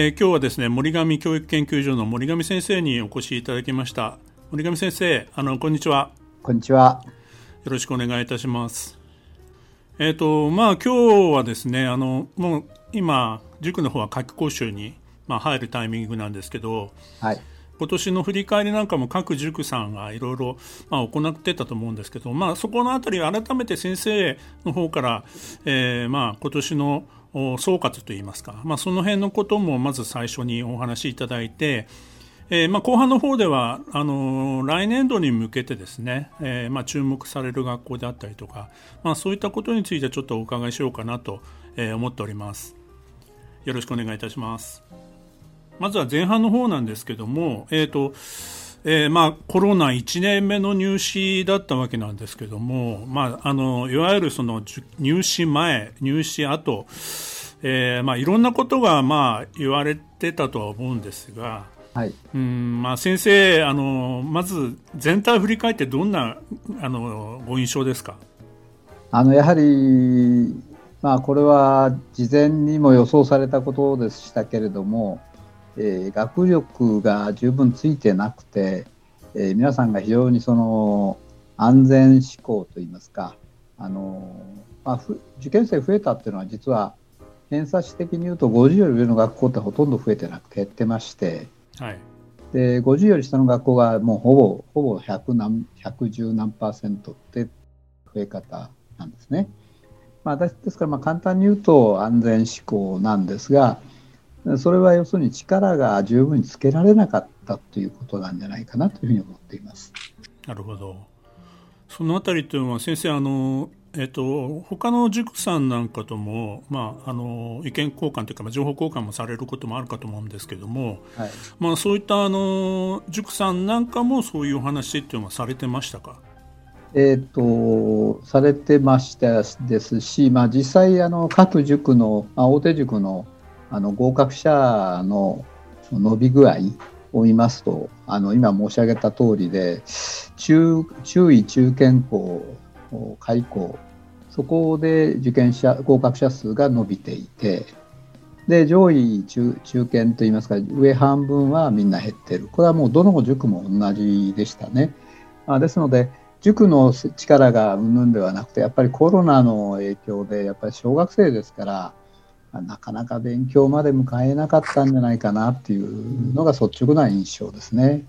えー、今日はですね森上教育研究所の森上先生にお越しいただきました。森上先生あのこんにちは。こんにちは。よろしくお願いいたします。えっ、ー、とまあ今日はですねあのもう今塾の方は夏期講習にまあ入るタイミングなんですけど、はい、今年の振り返りなんかも各塾さんがいろいろ行ってたと思うんですけど、まあ、そこのあたり改めて先生の方から、えー、まあ今年の総括といいますか、まあ、その辺のこともまず最初にお話しいただいて、えーまあ、後半の方ではあの来年度に向けてですね、えーまあ、注目される学校であったりとか、まあ、そういったことについてちょっとお伺いしようかなと、え、思っております。よろしくお願いいたします。まずは前半の方なんですけども、えーとえーまあ、コロナ1年目の入試だったわけなんですけども、まあ、あのいわゆるその入試前、入試後、えーまあ、いろんなことが、まあ、言われてたとは思うんですが、はい。うんまあ、先生あの、まず全体を振り返ってどんなあのご印象ですか？あのやはり、まあ、これは事前にも予想されたことでしたけれども、えー、学力が十分ついてなくて、えー、皆さんが非常にその安全志向といいますか、あのまあ、受験生増えたっていうのは実は偏差値的に言うと50より上の学校ってほとんど増えてなくて減ってまして、はい、で50より下の学校がもうほぼほぼ100何110何パーセントって増え方なんですね。まあ、ですからまあ簡単に言うと安全志向なんですが、それは要するに力が十分につけられなかったということなんじゃないかなというふうに思っています。なるほど。そのあたりというのは先生あのえっと他の塾さんなんかともまああの意見交換というか、まあ、情報交換もされることもあるかと思うんですけども、はい、まあそういったあの塾さんなんかもそういうお話っていうのはされてましたか？えーと、されてましたですし、まあ、実際あの各塾の、まあ、大手塾のあの合格者の伸び具合を見ますとあの今申し上げた通りで中中位中堅校開校そこで受験者合格者数が伸びていてで上位中中堅といいますか上半分はみんな減ってるこれはもうどの塾も同じでしたね。あですので塾の力がうんぬんではなくてやっぱりコロナの影響でやっぱり小学生ですからなかなか勉強まで迎えなかったんじゃないかなっていうのが率直な印象ですね。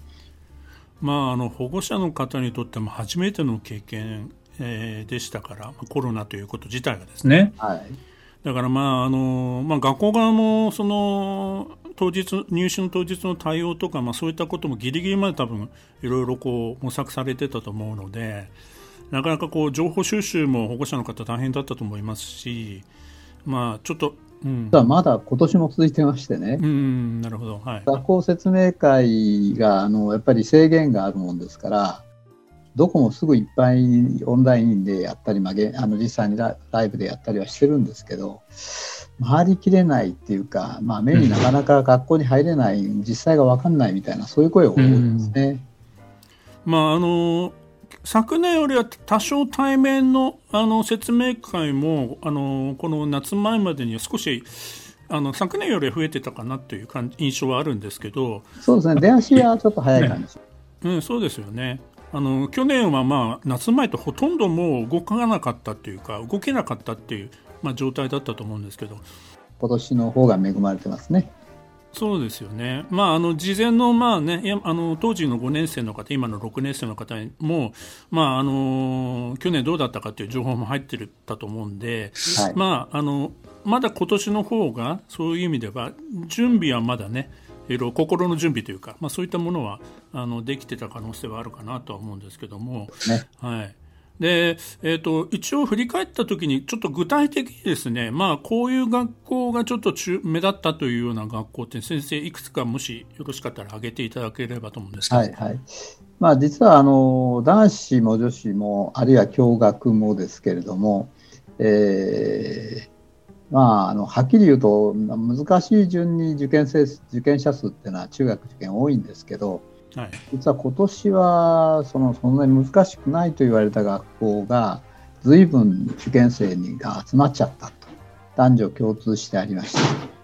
まあ、あの保護者の方にとっても初めての経験、えー、でしたからコロナということ自体がですね、はい、だから、まああのまあ、学校側もその当日入試の当日の対応とか、まあ、そういったこともギリギリまで多分いろいろこう模索されてたと思うのでなかなかこう情報収集も保護者の方大変だったと思いますし、まあ、ちょっとうん、まだ今年も続いてましてね、うん、なるほど。はい、学校説明会があのやっぱり制限があるもんですから、どこもすぐいっぱいオンラインでやったり、まあ、あの実際にライブでやったりはしてるんですけど、回りきれないっていうか、まあ、目になかなか学校に入れない、うん、実際が分かんないみたいな、そういう声を多いですね。まああの昨年よりは多少対面のあの説明会もあのこの夏前までには少しあの昨年より増えてたかなという印象はあるんですけど。そうですね。出足はちょっと早い感じ、ね、うん、そうですよね。あの去年は、まあ、夏前とほとんどもう動かなかったっていうか動けなかったっていう、まあ、状態だったと思うんですけど。今年の方が恵まれてますねそうですよね、まあ、あの事前の,、まあね、あの当時の5年生の方、今の6年生の方も、まあ、あの去年どうだったかという情報も入ってたと思うんで、はい、まあ、あのまだ今年の方がそういう意味では準備はまだねいろいろ心の準備というか、まあ、そういったものはあのできてた可能性はあるかなとは思うんですけども、ね、はいで、えーと、一応振り返ったときに、ちょっと具体的にですね、まあ、こういう学校がちょっと目立ったというような学校って、先生、いくつかもしよろしかったら挙げていただければと思うんですけど。はいはいまあ、実はあの男子も女子も、あるいは共学もですけれども、えーまあ、あのはっきり言うと、難しい順に受験生受験者数っていうのは中学受験多いんですけど、はい、実は今年はそのそんなに難しくないと言われた学校が随分受験生にが集まっちゃったと。男女共通してありました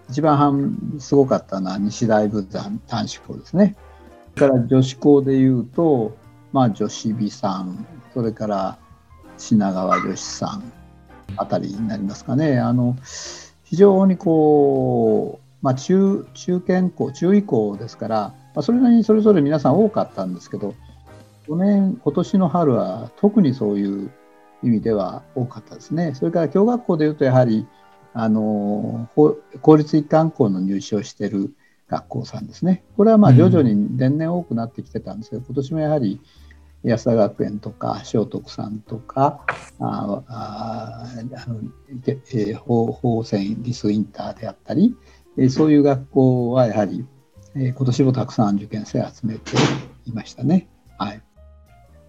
一番すごかったのは西大仏山男子校ですね。それから女子校でいうと、まあ、女子美さんそれから品川女子さんあたりになりますかね。あの非常にこう、まあ中、中堅校中位校ですからまあ、それなりにそれぞれ皆さん多かったんですけど、去年、今年の春は特にそういう意味では多かったですね。それから共学校でいうと、やはり、あの、公立一貫校の入試をしている学校さんですね。これはまあ徐々に年々多くなってきてたんですけど、今年もやはり安田学園とか聖徳さんとか、あああのえー、法泉リスインターであったり、えー、そういう学校はやはりえ、今年もたくさん受験生集めていましたね。はい、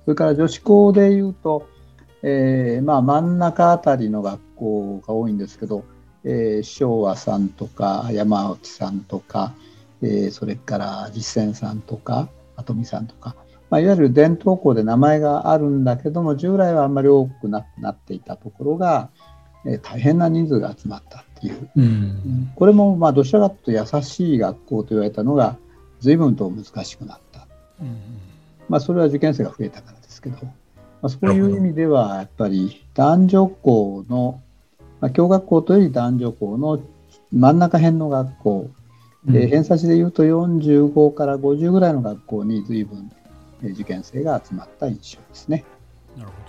それから女子校でいうと、えー、まあ、真ん中あたりの学校が多いんですけど、えー、昭和さんとか山内さんとか、えー、それから実践さんとか跡見さんとか、まあ、いわゆる伝統校で名前があるんだけども従来はあんまり多くなくなっていたところが、えー、大変な人数が集まったっていう、うん、これもまあどちらかというと優しい学校と言われたのが随分と難しくなった、うん、まあ、それは受験生が増えたからですけど、まあ、そういう意味ではやっぱり男女校の、まあ、共学校というより男女校の真ん中辺の学校、うん、偏差値でいうと45から50ぐらいの学校に随分受験生が集まった印象ですね。なるほど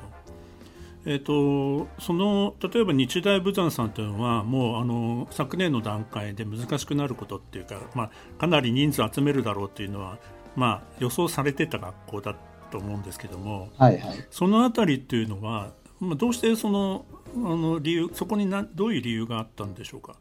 えーと、その例えば日大武山さんというのはもうあの昨年の段階で難しくなることっていうか、まあ、かなり人数集めるだろうというのは、まあ、予想されてた学校だと思うんですけども、はいはい、そのあたりっていうのは、まあ、どうしてそのあの理由そこになどういう理由があったんでしょうか？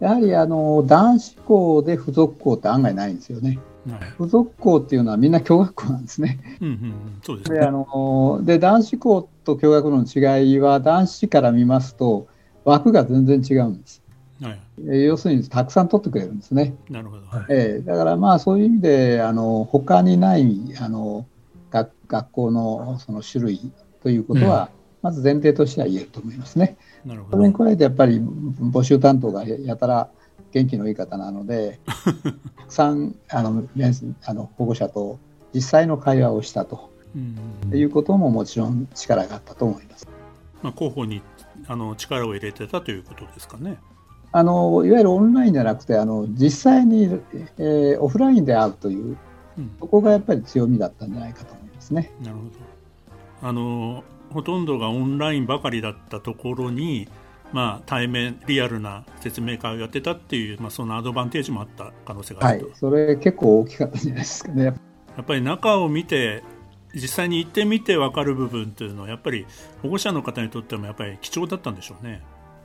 やはりあの男子校で付属校って案外ないんですよね。はい、付属校っていうのはみんな共学校なんですね。うんうん、そうですねであので男子校と共学の違いは男子から見ますと枠が全然違うんです。はい、要するにたくさん取ってくれるんですね。なるほど。えー、だからまあそういう意味であの他にないあの学学校のその種類ということは、まず前提としては言えると思いますね。なるほど。それに加えてやっぱり募集担当がやたら元気のいい方なので、たくさんあのあの保護者と実際の会話をしたと、ういうことももちろん力があったと思います。まあ、広報にあの力を入れてたということですかね。あのいわゆるオンラインじゃなくてあの実際に、えー、オフラインで会うという、うん、そこがやっぱり強みだったんじゃないかと思いますね。なるほどあのほとんどがオンラインばかりだったところにまあ、対面、リアルな説明会をやってたっていう、まあ、そのアドバンテージもあった可能性があると、はい、それ結構大きかったんじゃないですかね。やっぱり中を見て、実際に行ってみて分かる部分というのは、やっぱり保護者の方にとってもやっぱり貴重だったんでしょうね。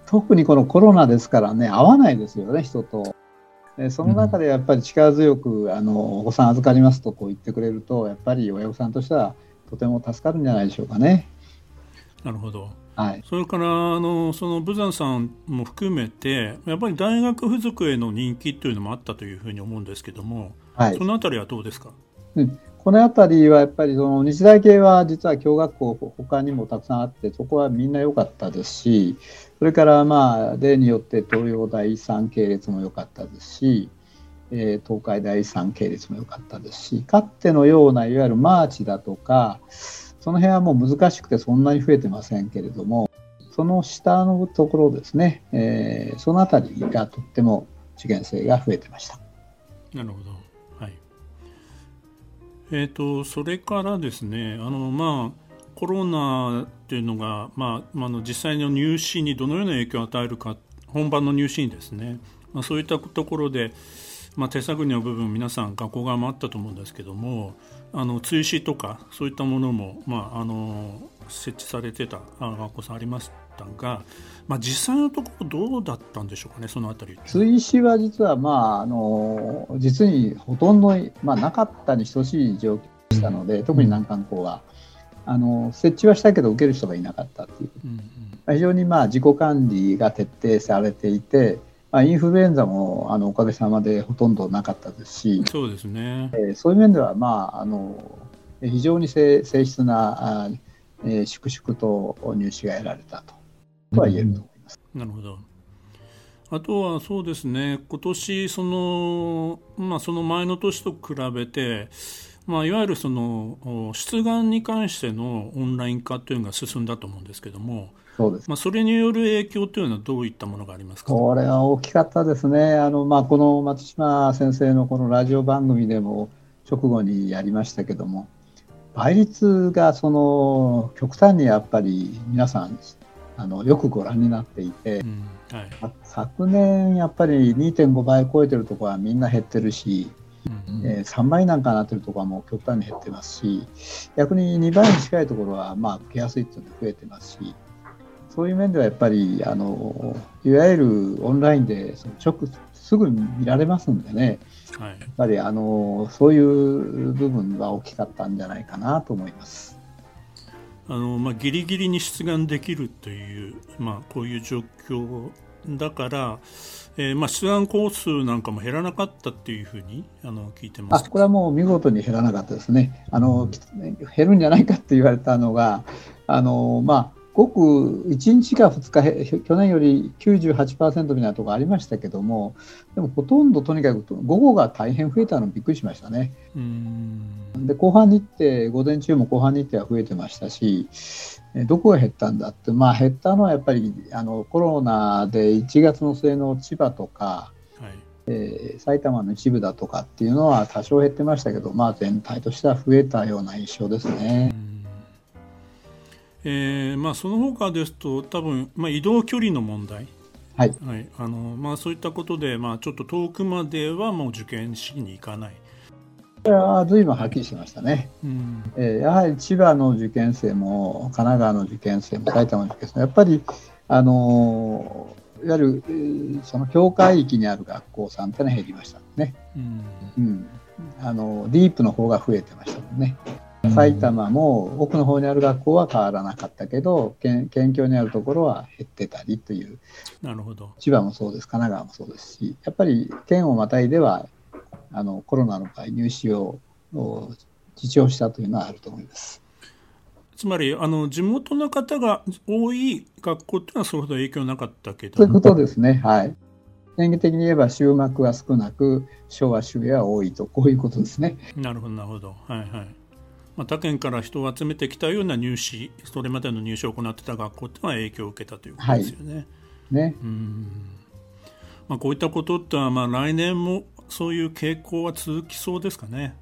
特にこのコロナですからね、会わないですよね、人と。その中でやっぱり力強く、うん、あのお子さん預かりますとこう言ってくれると、やっぱり親御さんとしてはとても助かるんじゃないでしょうかね。なるほど。はい、それからあのそのブザンさんも含めてやっぱり大学附属への人気というのもあったというふうに思うんですけども、はい、そのあたりはどうですか、うん、このあたりはやっぱりその日大系は実は共学校他にもたくさんあってそこはみんな良かったですしそれからまあ例によって東洋大三系列も良かったですし、えー、東海大三系列も良かったですしかつてのようないわゆるマーチだとかその辺はもう難しくてそんなに増えてませんけれども、その下のところですね、えー、そのあたりがとっても受験生が増えてました。なるほど。はい。えっ、ー、と、それからですね、あの、まあ、コロナっていうのが、まあ、あの実際の入試にどのような影響を与えるか、本番の入試にですね、まあ、そういったところで、まあ、手探りの部分皆さん学校側もあったと思うんですけどもあの追試とかそういったものも、まあ、あの設置されてた学校さんありましたが、まあ、実際のところどうだったんでしょうかねそのあたり。追試は実は、まあ、あの実にほとんど、まあ、なかったに等しい状況でしたので特に難関校は。あの設置はしたけど受ける人がいなかったという、うんうん、非常にまあ自己管理が徹底されていて、まあ、インフルエンザもあのおかげさまでほとんどなかったですし、そうですね、えー、そういう面では、まあ、あの非常に静質な、あえー、粛々と入試が得られたととは言えると思います。なるほど。あとはそうですね、今年その、まあ、その前の年と比べて、まあ、いわゆるその出願に関してのオンライン化というのが進んだと思うんですけども、そうです。まあ、それによる影響というのはどういったものがありますか？これは大きかったですね、あのまあ、この松島先生のこのラジオ番組でも直後にやりましたけども、倍率がその極端にやっぱり皆さんあのよくご覧になっていて、うんはい、昨年やっぱり2.5倍超えてるところはみんな減ってるし、うんえー、3倍なんかなってるところはもう極端に減ってますし逆に2倍に近いところはまあ受けやすいっていうので増えてますしそういう面ではやっぱりあのいわゆるオンラインでその直すぐ見られますんでね、はい、やっぱりあのそういう部分は大きかったんじゃないかなと思います。あのまあ、ギリギリに出願できるという、まあ、こういう状況だから、えー、まあ出願工数なんかも減らなかったっていうふうにあの聞いてます。あこれはもう見事に減らなかったですね。あの、減るんじゃないかって言われたのがあの、まあ、ごく1日か2日去年より98%みたいなところありましたけどもでもほとんどとにかく午後が大変増えたのびっくりしましたね。で後半日程午前中も後半日程は増えてましたしどこが減ったんだって。まあ減ったのはやっぱりあのコロナで1月の末の千葉とか、はい。えー、埼玉の一部だとかっていうのは多少減ってましたけど、まあ、全体としては増えたような印象ですね。えーまあ、その他ですと多分、まあ、移動距離の問題、はい。はい。あのまあ、そういったことで、まあ、ちょっと遠くまではもう受験しに行かない。これは随分はっきりしましたね、うん。えー、やはり千葉の受験生も神奈川の受験生も埼玉の受験生もやっぱり、あのー、いわゆるその境界域にある学校さんってのは減りましたね、うん。うん、あのディープの方が増えてましたもんね。埼玉も奥の方にある学校は変わらなかったけど県県境にあるところは減ってたりという。なるほど。千葉もそうです。神奈川もそうですしやっぱり県をまたいではあのコロナの場合入試を自重したというのはあると思います。つまりあの地元の方が多い学校というのはそれほど影響なかったけど。そういうことですね。はい。演技的に言えば終幕は少なく昭和終は多いとこういうことですね。なるほどなるほど。はいはい。まあ、他県から人を集めてきたような入試それまでの入試を行ってた学校っていうのは影響を受けたということですよね。はい、ね。うん。まあ、こういったことってはまあ来年もそういう傾向は続きそうですかね。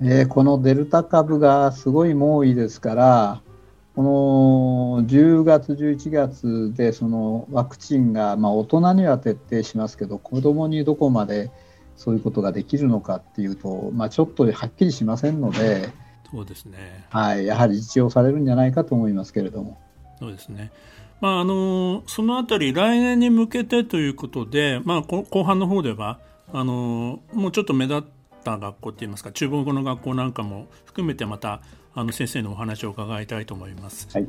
えー、このデルタ株がすごい猛威ですからこの10月、11月でそのワクチンが、まあ、大人には徹底しますけど子どもにどこまでそういうことができるのかっていうと、まあ、ちょっとはっきりしませんので。そうですね、はい、やはり実用されるんじゃないかと思いますけれども。そうですねまあ、あのそのあたり、来年に向けてということで、まあ、後半の方ではあのもうちょっと目立った学校といいますか、中国語の学校なんかも含めて、またあの先生のお話を伺いたいと思います。はい